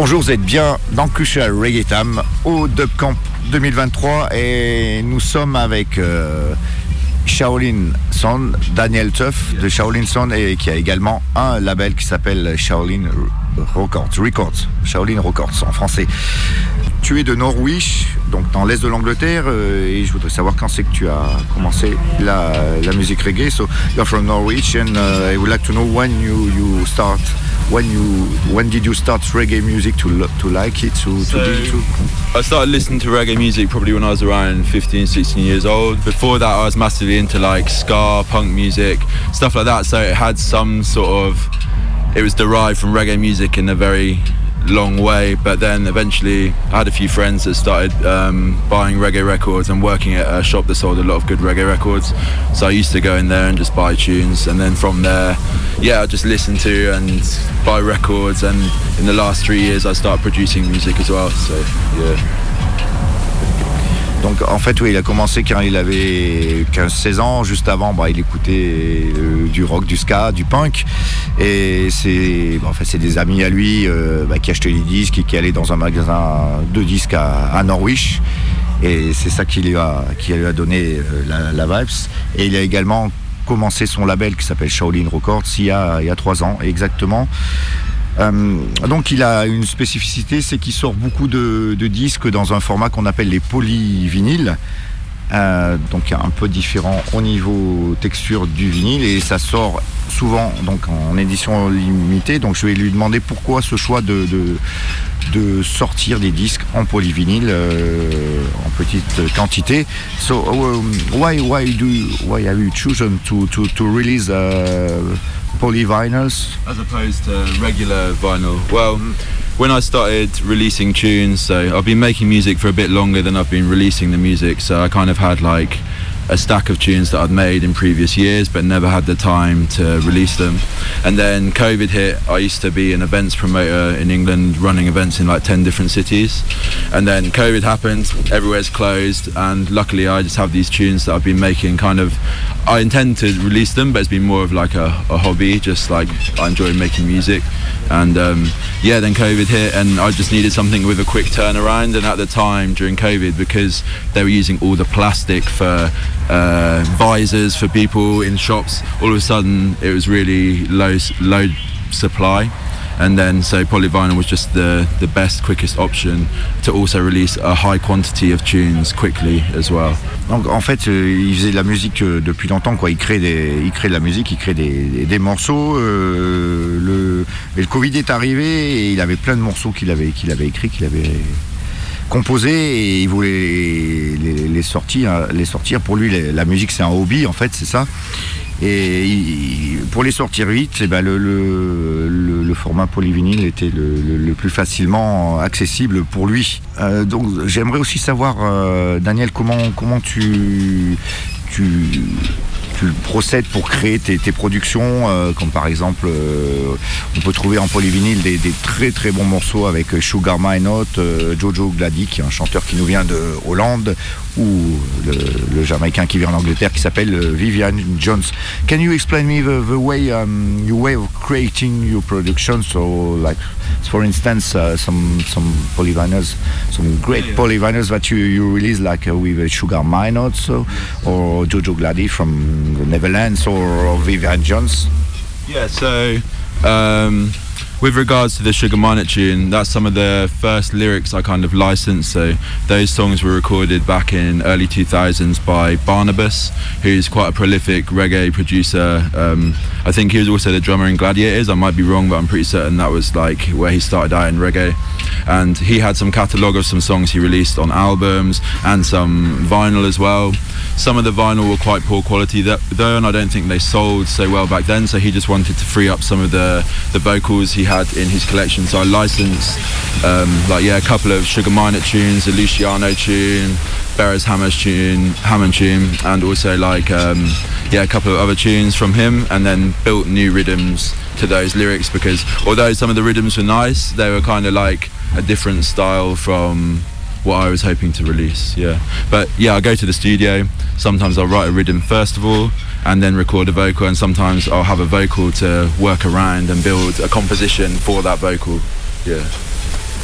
Bonjour, vous êtes bien dans Crucial Reggae Tam au Dub Camp 2023 et nous sommes avec euh, Shaolin Son, Daniel Tuff de Shaolin Son et qui a également un label qui s'appelle Shaolin Records, Records, Shaolin Records en français. Tu es de Norwich, donc dans l'est de l'Angleterre, euh, et je voudrais savoir quand c'est que tu as commencé la, la musique reggae. So you're from Norwich, and uh, I would like to know when you, you start, when you, when did you start reggae music to to like it, to, So- to? I started listening to reggae music probably when I was around 15, 16 years old. Before that, I was massively into like ska, punk music, stuff like that. So it had some sort of, it was derived from reggae music in a very long way. But then eventually, I had a few friends that started um, buying reggae records and working at a shop that sold a lot of good reggae records. So I used to go in there and just buy tunes, and then from there, yeah, I just listen to and buy records. And in the last three years, I started producing music as well. So yeah. Donc en fait oui, il a commencé quand il avait 15-16 ans. Juste avant, bah, il écoutait euh, du rock, du ska, du punk. Et c'est des amis à lui euh, bah, qui achetaient les disques et qui allaient dans un magasin de disques à, Norwich. Et c'est ça qui lui a, donné euh, la, la vibes. Et il a également commencé son label qui s'appelle Shaolin Records il y a, 3 ans exactement. Euh, donc il a une spécificité, c'est qu'il sort beaucoup de, disques dans un format qu'on appelle les polyvinyles. Euh, donc un peu différent au niveau texture du vinyle et ça sort souvent donc en édition limitée. Donc je vais lui demander pourquoi ce choix de, de, sortir des disques en polyvinyle euh, en petite quantité. So um, why why do you- why have you chosen to to, to release uh, polyvinyls? as opposed to regular vinyl? Well, when I started releasing tunes, so I've been making music for a bit longer than I've been releasing the music, so I kind of had like a stack of tunes that I'd made in previous years but never had the time to release them. And then COVID hit, I used to be an events promoter in England running events in like 10 different cities. And then COVID happened, everywhere's closed, and luckily I just have these tunes that I've been making kind of I intend to release them, but it's been more of like a, a hobby, just like I enjoy making music. And um, yeah, then COVID hit, and I just needed something with a quick turnaround. And at the time during COVID, because they were using all the plastic for uh, visors for people in shops, all of a sudden it was really low low supply. And then so polyvinyl was just the, the best, quickest option to also release a high quantity of tunes quickly as well. Donc en fait, euh, il faisait de la musique euh, depuis longtemps, quoi. Il crée des, de la musique, il crée des, morceaux. euh, le Covid est arrivé et il avait plein de morceaux qu'il avait, qu'il avait écrits, qu'il avait composés et il voulait les, sortir, les sortir. Pour lui, la musique c'est un hobby en fait, c'est ça. Et pour les sortir vite, eh ben, le, le- format polyvinyle était le, plus facilement accessible pour lui. Euh, donc j'aimerais aussi savoir, euh, Daniel, comment, comment tu, tu procèdes pour créer tes, productions, euh, comme par exemple, euh, on peut trouver en polyvinyle des, très très bons morceaux avec Sugar My Note, euh, Jojo Glady, qui est un chanteur qui nous vient de Hollande, ou le, Jamaïcain qui vient d'Angleterre qui s'appelle Vivian Jones. Can you explain me the, way um, way of creating your production? So, like, for instance, uh, some some polyvinyls, some great Yeah, yeah. polyvinyls that you, you release, like uh, with uh, Sugar My Note, so, or Jojo Glady from the Netherlands, or, or Vivian Jones. Yeah, so um, with regards to the Sugar Minot tune, that's some of the first lyrics I kind of licensed. So those songs were recorded back in early 2000s by Barnabas, who's quite a prolific reggae producer. Um, I think he was also the drummer in Gladiators. I might be wrong, but I'm pretty certain that was like where he started out in reggae. And he had some catalogue of some songs he released on albums and some vinyl as well. Some of the vinyl were quite poor quality th- though, and I don't think they sold so well back then. So he just wanted to free up some of the the vocals he had in his collection. So I licensed, um, like yeah, a couple of Sugar Minot tunes, a Luciano tune, Beres Hammers tune, Hammond tune, and also like um, yeah, a couple of other tunes from him, and then built new rhythms to those lyrics because although some of the rhythms were nice, they were kind of like a different style from what I was hoping to release. Yeah, but yeah, I go to the studio. Sometimes I'll write a rhythm first of all, and then record a vocal, and sometimes I'll have a vocal to work around and build a composition for that vocal. Yeah.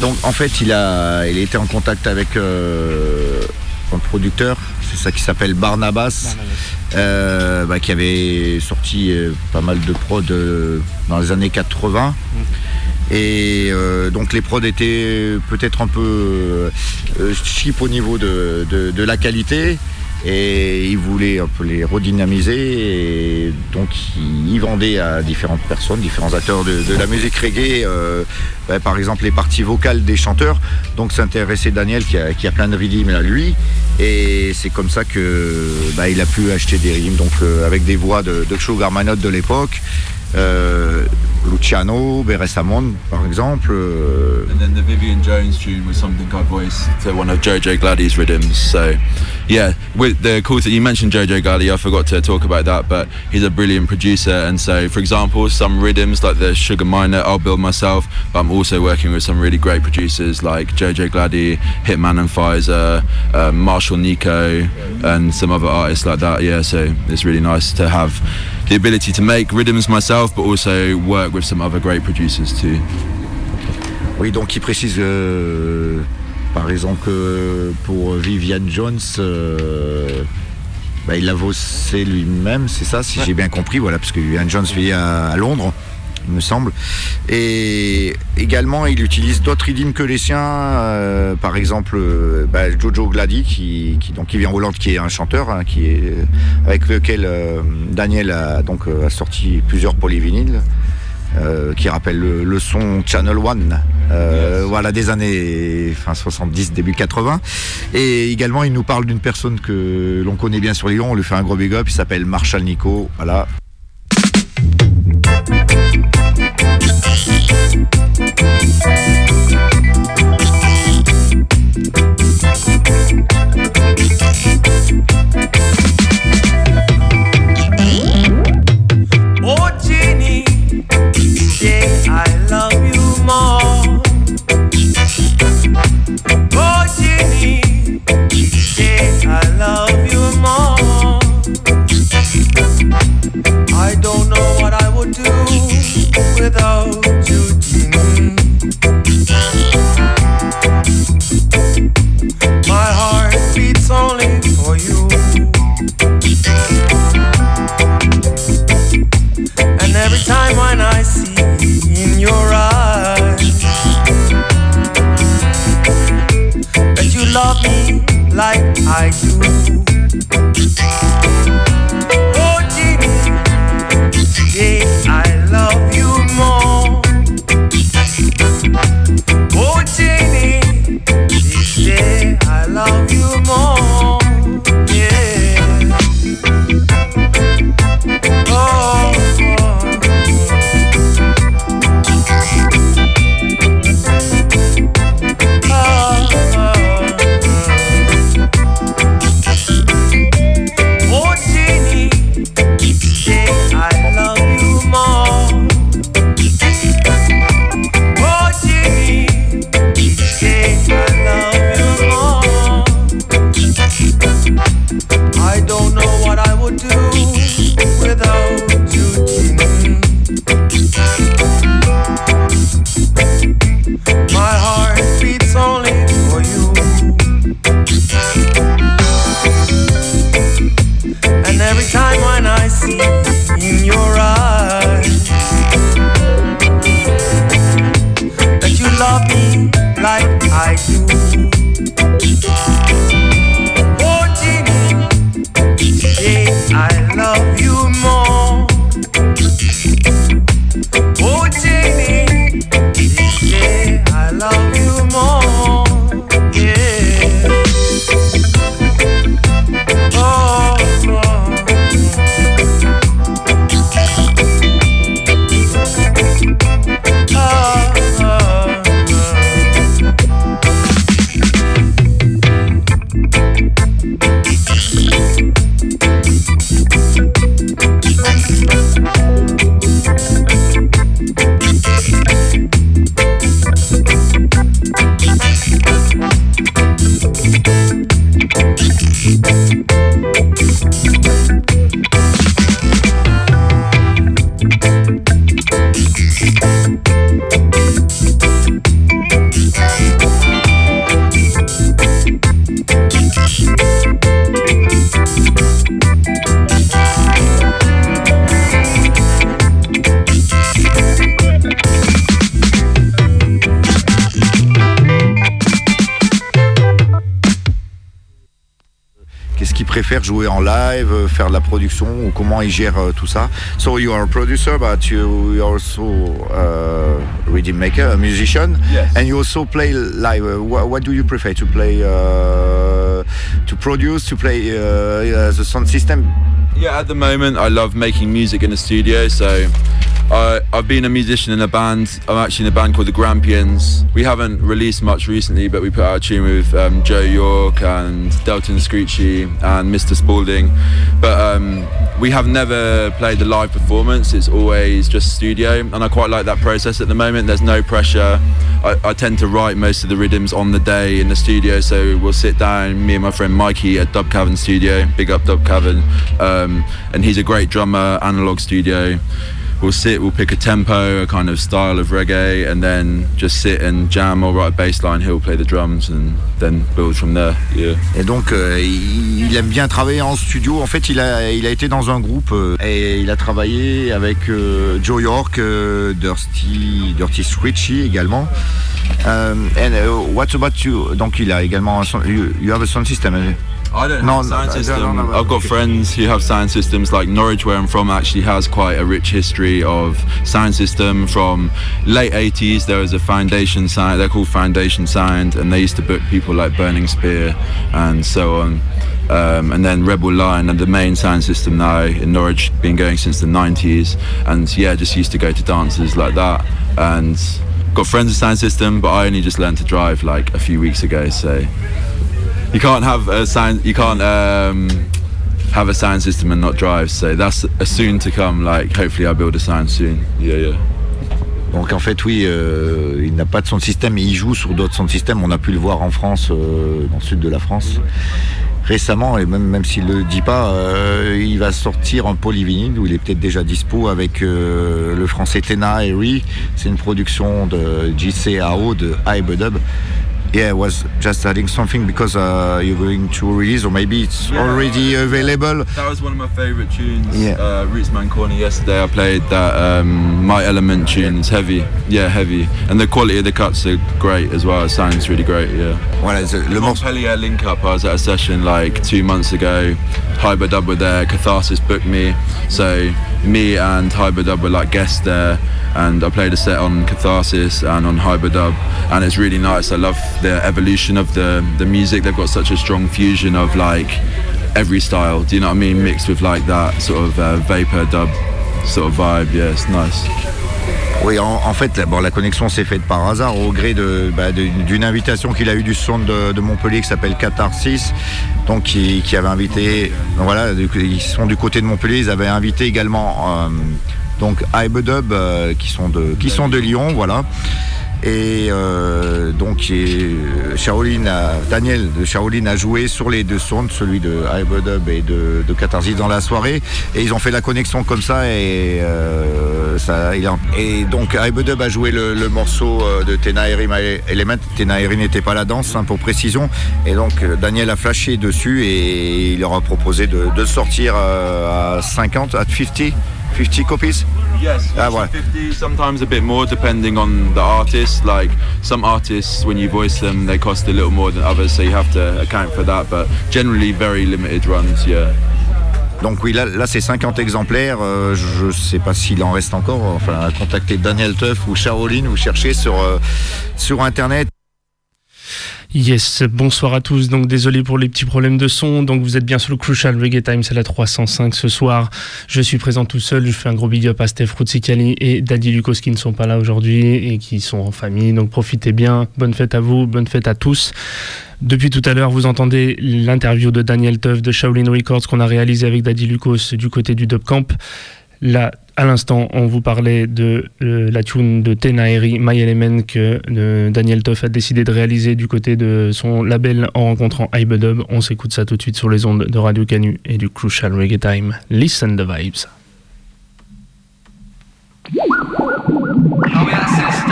Donc en fait, il a, il était en contact avec euh, un producteur, c'est ça qui s'appelle Barnabas, euh, bah, qui avait sorti euh, pas mal de prods euh, dans les années 80. Et euh, donc les prods étaient peut-être un peu euh, cheap au niveau de, de- la qualité. Et il voulait un peu les redynamiser. Et donc il, il vendait à différentes personnes, différents acteurs de, la musique reggae, euh, bah, par exemple les parties vocales des chanteurs. Donc s'intéressait Daniel qui a, qui a plein de rythmes à lui. Et c'est comme ça que bah, il a pu acheter des rimes donc avec des voix de, de Sugar Manot de l'époque. Luciano, Beres Hammond, par exemple. euh, And then the Vivian Jones tune was something I voiced to one of Jojo Gladdy's rhythms. So, yeah, with the cool thing you mentioned Jojo Gladdy, I forgot to talk about that, but he's a brilliant producer. And so, for example, some rhythms like the Sugar Miner, I'll build myself. But I'm also working with some really great producers like Jojo Gladdy, Hitman and Pfizer, uh, Marshall Nico, and some other artists like that. Yeah, so it's really nice to have the ability to make rhythms myself, but also work with some other great producers too. Oui, donc il précise, euh, par exemple, que pour Vivian Jones, euh, bah, il l'a vossé lui-même, c'est ça, si j'ai bien compris, voilà, parce que Vivian Jones vit à, à Londres, me semble. Et également, il utilise d'autres rythmes que les siens, euh, par exemple, euh, bah, Jojo Glady, qui, qui, donc, qui vient en Hollande, qui est un chanteur, hein, qui est, avec lequel euh, Daniel a, donc, euh, a sorti plusieurs polyvinyles. euh, qui rappelle le, le son Channel One, euh, voilà des années fin 70, début 80. Et également, il nous parle d'une personne que l'on connaît bien sur Lyon, on lui fait un gros big up, il s'appelle Marshall Nico, voilà. Without jouer en live, euh, faire de la production ou comment il gère euh, tout ça. So you are a producer, but you are also uh, rhythm maker, a musician, Yes. and you also play live. Uh, what, do you prefer? To play? Uh, to produce, to play uh, uh, the sound system? Yeah, at the moment, I love making music in the studio. So, I I've been a musician in a band. I'm actually in a band called the Grampians. We haven't released much recently, but we put out a tune with um, Joe York and Delton Screechy and Mr. Spalding. But um, we have never played a live performance. It's always just studio, and I quite like that process at the moment. There's no pressure. I, I tend to write most of the rhythms on the day in the studio, so we'll sit down, me and my friend Mikey at Dub Cavern Studio, big up Dub Cavern, um, and he's a great drummer, analog studio. We'll sit, we'll pick a tempo, a kind of style of reggae, and then just sit and jam or write a bass line. He'll play the drums and then build from there. Yeah. Et donc, euh, il, il aime bien travailler en studio. En fait, il a, il a été dans un groupe euh, et il a travaillé avec euh, Joe York, euh, Dirty, Dirty Screechy également. Um, and uh, what about you? Donc, il a également un son- you, you have a sound system. I don't No, have a sound no, system. I've got friends who have sound systems. Like Norwich, where I'm from, actually has quite a rich history of sound system. From late 80s, there was a Foundation sound. They're called Foundation Sound, and they used to book people like Burning Spear and so on. Um, and then Rebel Line and the main sound system now in Norwich, been going since the 90s. And yeah, just used to go to dances like that. And got friends with sound system, but I only just learned to drive like a few weeks ago. So you can't have a you can't um, have a system and not drive so that's a soon to come like hopefully i'll build a soon yeah yeah Donc, en fait, oui, euh, il n'a pas de sound system, mais il joue sur d'autres sound systems. On a pu le voir en France, euh, dans le sud de la France. Récemment, et même, même s'il ne le dit pas, euh, il va sortir un polyvinyle où il est peut-être déjà dispo avec le français Tena Harry. C'est une production de JCAO de Dub. Yeah, I was just adding something because uh, you're going to release, or maybe it's Yeah. already available. that was one of my favorite tunes Yeah. uh, rootsman corner yesterday i played that um, my element tune it's heavy yeah heavy and the quality of the cuts are great as well it sounds really great yeah Voilà, c'est- le morceau. Montpellier link up. I was at a session like two months ago. Hyberdub were there. Catharsis booked me, so me and Hyberdub were like guests there, and I played a set on Catharsis and on Hyberdub, and it's really nice. I love the evolution of the the music. They've got such a strong fusion of like every style. Do you know what I mean? Mixed with like that sort of uh, vapor dub sort of vibe. Yeah, it's nice. Oui, en, en fait, bon, la connexion s'est faite par hasard au gré bah, d'une invitation qu'il a eue du son de, de Montpellier qui s'appelle Catharsis, donc qui, qui avait invité, donc voilà, ils sont du côté de Montpellier, ils avaient invité également euh, donc Ibedub euh, qui sont de qui sont de Lyon, voilà. Et euh, donc euh, Daniel de Shaolin a joué sur les deux sons, celui de Ibedub et de, de dans la soirée. Et ils ont fait la connexion comme ça et ça, a- donc Ibedub a joué le, morceau de Tenaeri Element. Tenaeri n'était pas la danse hein, pour précision. Et donc Daniel a flashé dessus et il leur a proposé de, sortir à 50, à 50, 50 copies? Yes, Ah, ouais. 50, sometimes a bit more depending on the artist. Like some artists, when you voice them, they cost a little more than others, so you have to account for that. But generally, very limited runs, yeah. Donc oui, là, là c'est 50 exemplaires. Euh, je ne sais pas s'il en reste encore. Enfin, contactez Daniel Tuff ou Shaolin, vous cherchez sur, euh, sur Internet. Yes, bonsoir à tous. Donc désolé pour les petits problèmes de son. Donc vous êtes bien sur le Crucial Reggae Time, c'est la 305 ce soir. Je suis présent tout seul. Je fais un gros big up à Steph Ruzicali et Daddy Lucas qui ne sont pas là aujourd'hui et qui sont en famille. Donc profitez bien. Bonne fête à vous, bonne fête à tous. Depuis tout à l'heure, vous entendez l'interview de Daniel Tuff de Shaolin Records qu'on a réalisé avec Daddy Lucas du côté du Dub Camp. Là, à l'instant, on vous parlait de euh, la tune de Tenaeri, My Element, que euh, Daniel Toff a décidé de réaliser du côté de son label en rencontrant Ibedub. On s'écoute ça tout de suite sur les ondes de Radio Canu et du Crucial Reggae Time. Listen the vibes.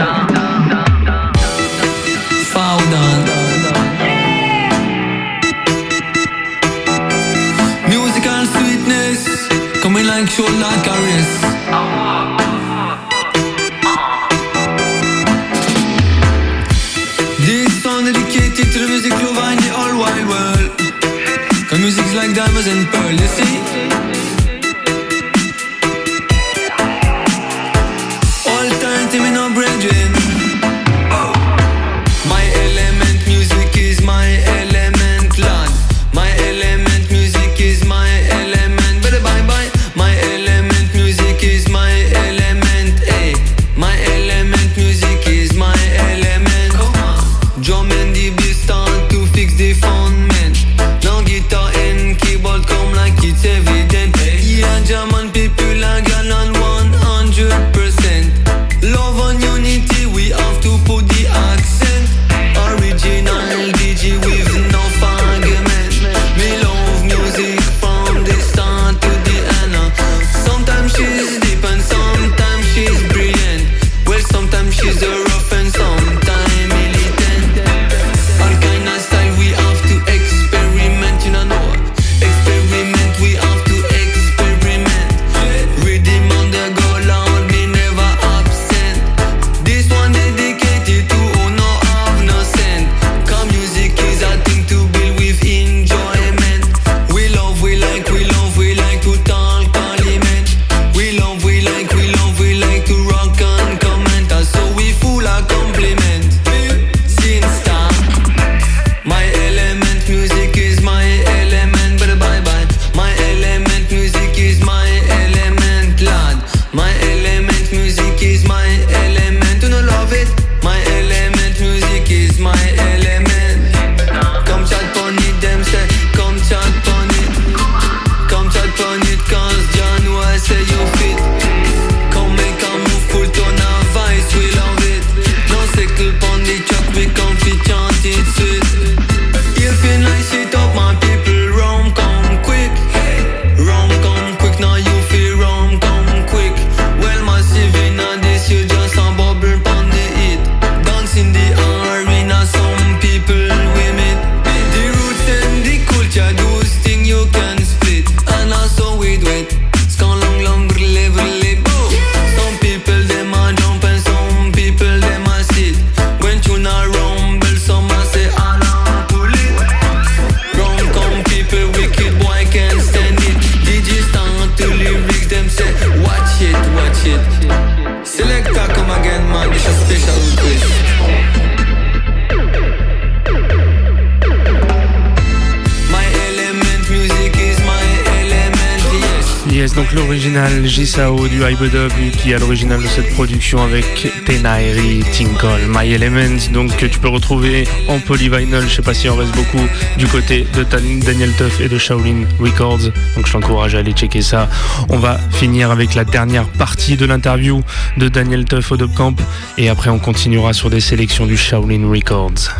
Fall like shoulder caress. This song dedicated to the music lover in the whole wide world. Cause music's like diamonds and pearls, you see? Gisao du Hypedub qui est à l'original de cette production avec Tenairi Tinkle, My Elements, donc que tu peux retrouver en polyvinyl, je sais pas s'il en reste beaucoup, du côté de Daniel Tuff et de Shaolin Records, donc je t'encourage à aller checker ça. On va finir avec la dernière partie de l'interview de Daniel Tuff au Dubcamp et après on continuera sur des sélections du Shaolin Records.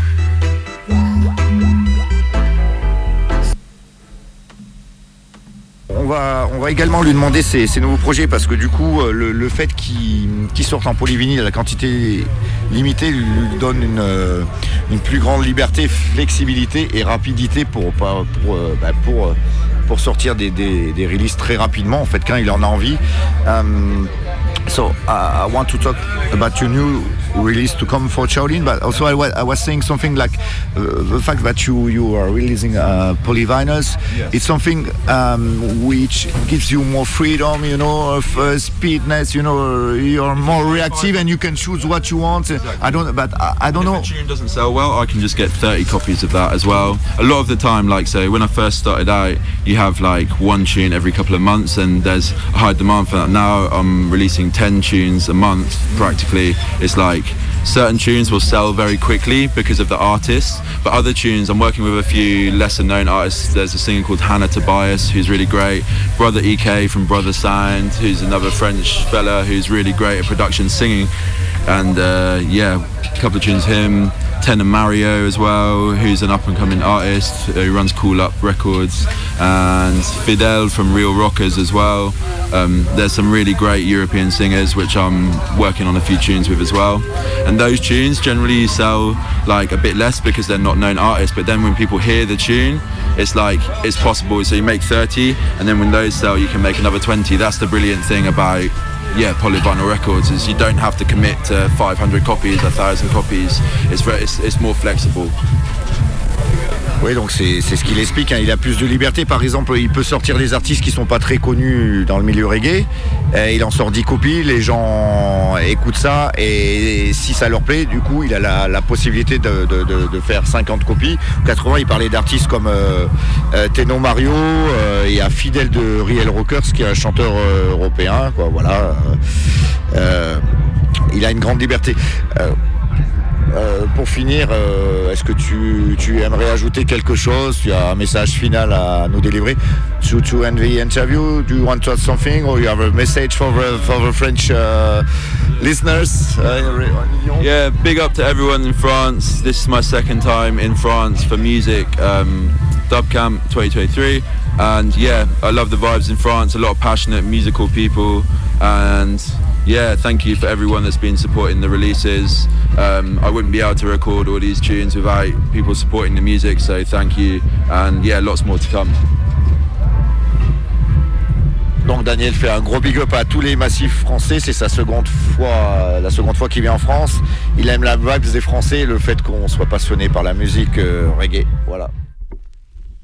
On va également lui demander ses, nouveaux projets parce que du coup, euh, le, fait qu'il qu'il sorte en polyvinyle à la quantité limitée lui donne une, euh, une plus grande liberté, flexibilité et rapidité pour, euh, bah, sortir des, releases très rapidement en fait quand il en a envie. So I want to talk about your new release to come for Shaolin, but also I, I was saying something like uh, the fact that you you are releasing uh, polyvinyls. It's something um, which gives you more freedom, you know, of uh, speedness. You know, you're more reactive and you can choose what you want. I don't, but I, I don't If know. a tune doesn't sell well, I can just get 30 copies of that as well. A lot of the time, like say, when I first started out, you have like one tune every couple of months, and there's a high demand for that. Now I'm releasing 10 tunes a month practically. It's like certain tunes will sell very quickly because of the artists, but other tunes, I'm working with a few lesser known artists. There's a singer called Hannah Tobias who's really great, Brother EK from Brother Sound, who's another French fella who's really great at production singing and uh, yeah, a couple of tunes him. Ten and Mario as well, who's an up and coming artist who runs Cool Up Records, and Fidel from Real Rockers as well. Um, there's some really great European singers which I'm working on a few tunes with as well. And those tunes generally sell like a bit less because they're not known artists, but then when people hear the tune, it's like it's possible. So you make 30, and then when those sell, you can make another 20. That's the brilliant thing about yeah, polyvinyl records is you don't have to commit to 500 copies, 1,000 copies. It's it's, it's more flexible. Oui, donc c'est ce qu'il explique. hein. Il a plus de liberté. Par exemple, il peut sortir des artistes qui sont pas très connus dans le milieu reggae. Euh, il en sort 10 copies, les gens écoutent ça et si ça leur plaît, du coup, il a la, possibilité de, de- faire 50 copies. En 80, il parlait d'artistes comme euh, euh, Teno Mario. il y a Fidel de Riel Rockers, qui est un chanteur euh, européen. Voilà. Euh, il a une grande liberté. Euh, pour finir, euh, est-ce que tu, tu aimerais ajouter quelque chose? Tu as un message final à nous délivrer? To, to end the interview Do you want to add something or you have a message for the, for the French uh, listeners? Uh, Yeah, big up to everyone in France. This is my second time in France for music, um, Dub Camp 2023. And yeah, I love the vibes in France, a lot of passionate musical people. And yeah, thank you for everyone that's been supporting the releases. Um, I wouldn't be able to record all these tunes without people supporting the music, so thank you. And yeah, lots more to come. Donc Daniel fait un gros big up à tous les massifs français. C'est sa seconde fois, la seconde fois qu'il vient en France. Il aime la vibe des Français le fait qu'on soit passionné par la musique euh, reggae. Voilà.